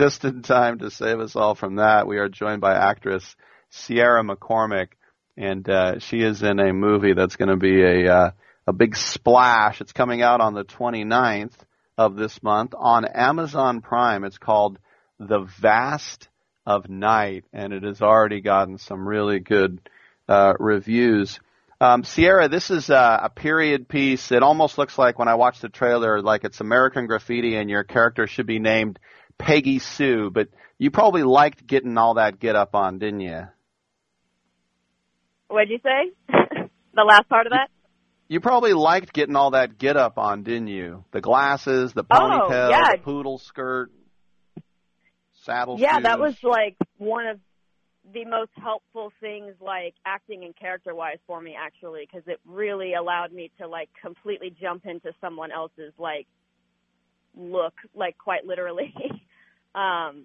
just in time to save us all from that. We are joined by actress Sierra McCormick, and uh, she is in a movie that's going to be a uh, a big splash. It's coming out on the 29th of this month on Amazon Prime. It's called The Vast of Night, and it has already gotten some really good uh, reviews. Um, Sierra, this is a, a period piece. It almost looks like when I watch the trailer, like it's American Graffiti, and your character should be named Peggy Sue. But you probably liked getting all that get up on, didn't you? What'd you say? the last part of that? You probably liked getting all that get up on, didn't you? The glasses, the oh, ponytail, oh, yeah. the poodle skirt, saddle Yeah, shoes. that was like one of the most helpful things like acting and character wise for me actually because it really allowed me to like completely jump into someone else's like look like quite literally um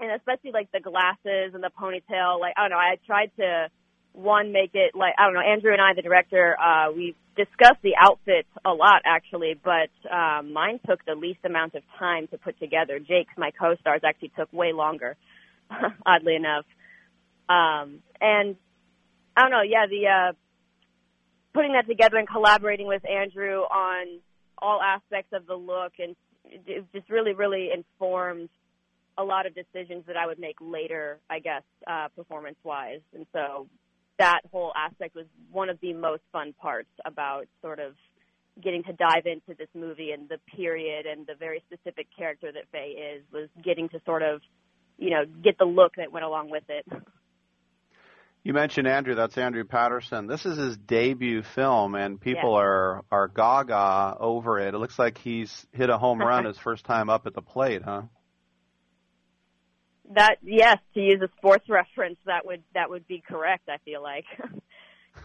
and especially like the glasses and the ponytail like i don't know i tried to one make it like i don't know andrew and i the director uh we discussed the outfits a lot actually but um mine took the least amount of time to put together. Jake's my co-stars actually took way longer oddly enough. Um, and I don't know, yeah, the uh, putting that together and collaborating with Andrew on all aspects of the look and it just really, really informed a lot of decisions that I would make later, I guess, uh, performance wise. And so that whole aspect was one of the most fun parts about sort of getting to dive into this movie and the period and the very specific character that Faye is was getting to sort of, you know, get the look that went along with it. You mentioned Andrew. That's Andrew Patterson. This is his debut film, and people Yeah. are are gaga over it. It looks like he's hit a home run his first time up at the plate, huh? That yes, to use a sports reference, that would that would be correct. I feel like.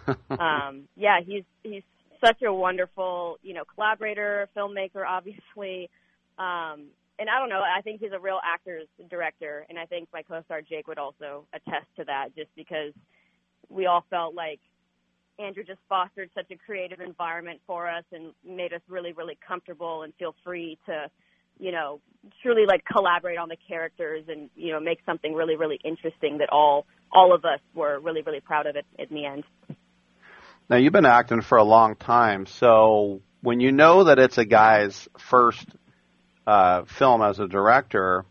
um, yeah, he's he's such a wonderful you know collaborator, filmmaker, obviously. Um, and I don't know, I think he's a real actor's director, and I think my co-star Jake would also attest to that, just because we all felt like Andrew just fostered such a creative environment for us and made us really, really comfortable and feel free to, you know, truly like collaborate on the characters and you know make something really, really interesting that all all of us were really, really proud of it in the end. Now you've been acting for a long time, so when you know that it's a guy's first uh, film as a director,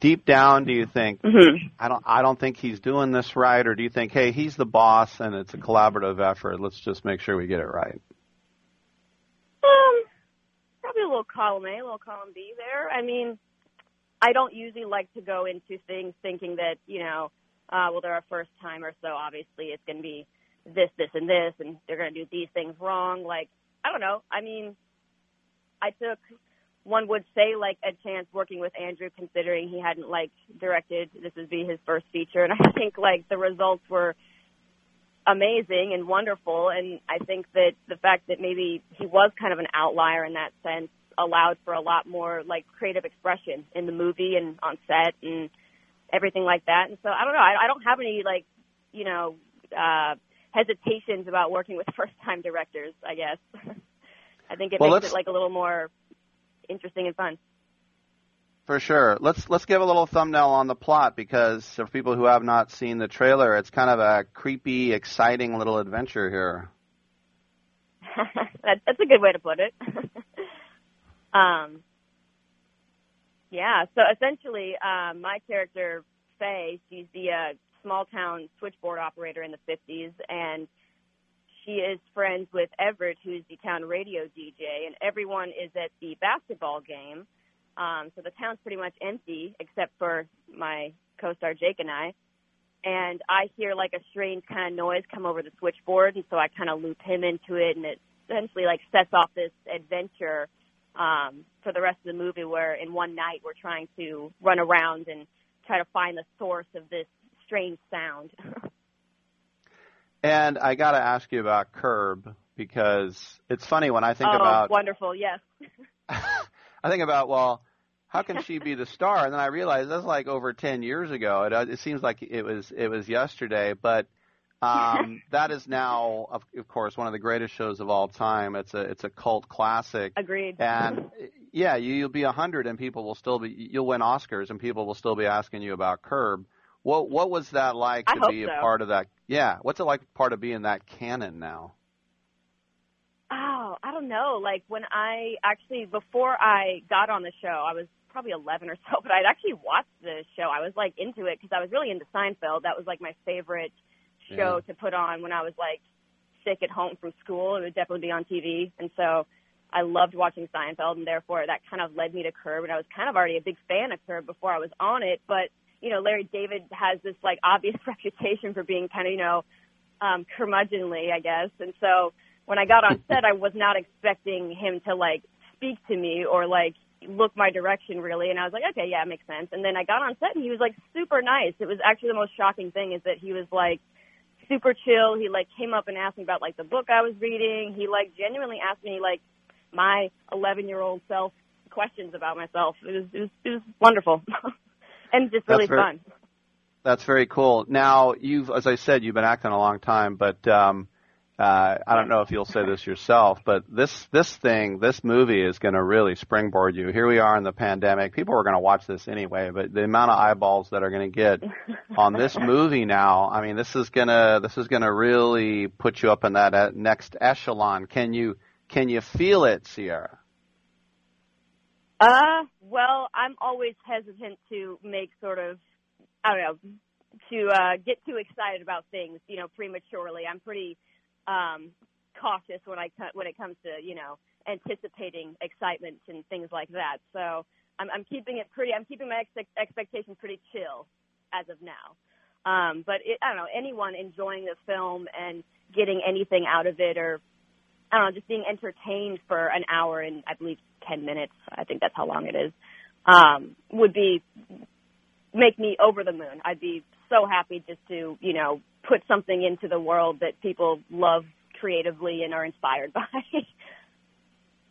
deep down, do you think Mm-hmm. I don't I don't think he's doing this right, or do you think, hey, he's the boss and it's a collaborative effort? Let's just make sure we get it right. Um, probably a little column A, a little column B there. I mean, I don't usually like to go into things thinking that, you know, uh, well, they're a first timer, so obviously it's going to be this, this, and this, and they're going to do these things wrong. Like, I don't know. I mean, I took, one would say, like a chance working with Andrew, considering he hadn't like directed. This would be his first feature, and I think like the results were amazing and wonderful. And I think that the fact that maybe he was kind of an outlier in that sense allowed for a lot more like creative expression in the movie and on set and everything like that. And so I don't know. I, I don't have any like, you know, uh, hesitations about working with first time directors, I guess. I think it Well, makes it like a little more interesting and fun. For sure. Let's let's give a little thumbnail on the plot because for people who have not seen the trailer, it's kind of a creepy, exciting little adventure here. that, that's a good way to put it. um, yeah, so essentially, um, my character, Faye, she's the uh, small town switchboard operator in the 50s, and she is friends with Everett, who's the town radio DJ, and everyone is at the basketball game. Um, so the town's pretty much empty except for my co-star Jake and I. And I hear like a strange kind of noise come over the switchboard, and so I kind of loop him into it, and it essentially like sets off this adventure um, for the rest of the movie, where in one night we're trying to run around and try to find the source of this strange sound. And I got to ask you about Curb because it's funny when I think oh, about wonderful! Yes. I think about well, how can she be the star? And then I realized that's like over ten years ago. It, uh, it seems like it was it was yesterday, but um, that is now, of, of course, one of the greatest shows of all time. It's a it's a cult classic. Agreed. And yeah, you, you'll be a hundred, and people will still be. You'll win Oscars, and people will still be asking you about Curb. What What was that like I to be so. a part of that? Yeah, what's it like part of being that canon now? Oh, I don't know. Like when I actually before I got on the show, I was probably 11 or so, but I'd actually watched the show. I was like into it because I was really into Seinfeld. That was like my favorite show to put on when I was like sick at home from school. It would definitely be on TV, and so I loved watching Seinfeld, and therefore that kind of led me to Curb. And I was kind of already a big fan of Curb before I was on it, but you know, Larry David has this like obvious reputation for being kind of you know um, curmudgeonly, I guess, and so when I got on set, I was not expecting him to like speak to me or like look my direction really. And I was like, okay, yeah, it makes sense. And then I got on set and he was like super nice. It was actually the most shocking thing is that he was like super chill. He like came up and asked me about like the book I was reading. He like genuinely asked me like my 11 year old self questions about myself. It was, it was, it was wonderful and just really very- fun. That's very cool. Now, you've, as I said, you've been acting a long time, but um, uh, I don't know if you'll say this yourself, but this this thing, this movie is going to really springboard you. Here we are in the pandemic. People are going to watch this anyway, but the amount of eyeballs that are going to get on this movie now, I mean, this is gonna this is gonna really put you up in that uh, next echelon. Can you can you feel it, Sierra? Uh, well, I'm always hesitant to make sort of, I don't know, to uh, get too excited about things, you know, prematurely. I'm pretty um, cautious when I when it comes to, you know, anticipating excitement and things like that. So I'm, I'm keeping it pretty. I'm keeping my ex- expectations pretty chill as of now. Um, but it, I don't know anyone enjoying the film and getting anything out of it, or I don't know, just being entertained for an hour and I believe ten minutes. I think that's how long it is. Um, would be make me over the moon. I'd be so happy just to you know put something into the world that people love creatively and are inspired by.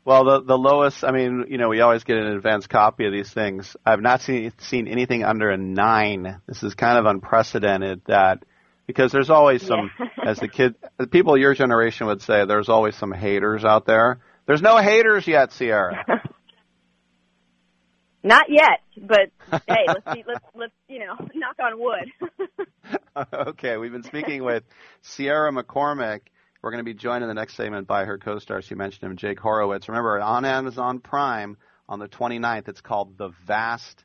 Well, the the lowest. I mean, you know, we always get an advance copy of these things. I've not seen seen anything under a nine. This is kind of unprecedented. That because there's always some, Yeah. as the kid, the people your generation would say, there's always some haters out there. There's no haters yet, Sierra. Not yet, but hey, let's see, let's let's you know knock on wood. okay, we've been speaking with Sierra McCormick. We're going to be joined in the next segment by her co-star. She mentioned him, Jake Horowitz. Remember, on Amazon Prime on the 29th, it's called The Vast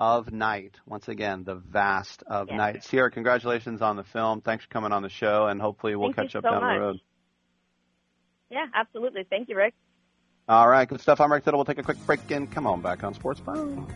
of Night. Once again, The Vast of Yes. Night. Sierra, congratulations on the film. Thanks for coming on the show, and hopefully we'll Thank catch up so down much. the road. yeah, absolutely. Thank you, Rick. All right, good stuff. I'm Rick Tittle. We'll take a quick break and come on back on Sports Phone.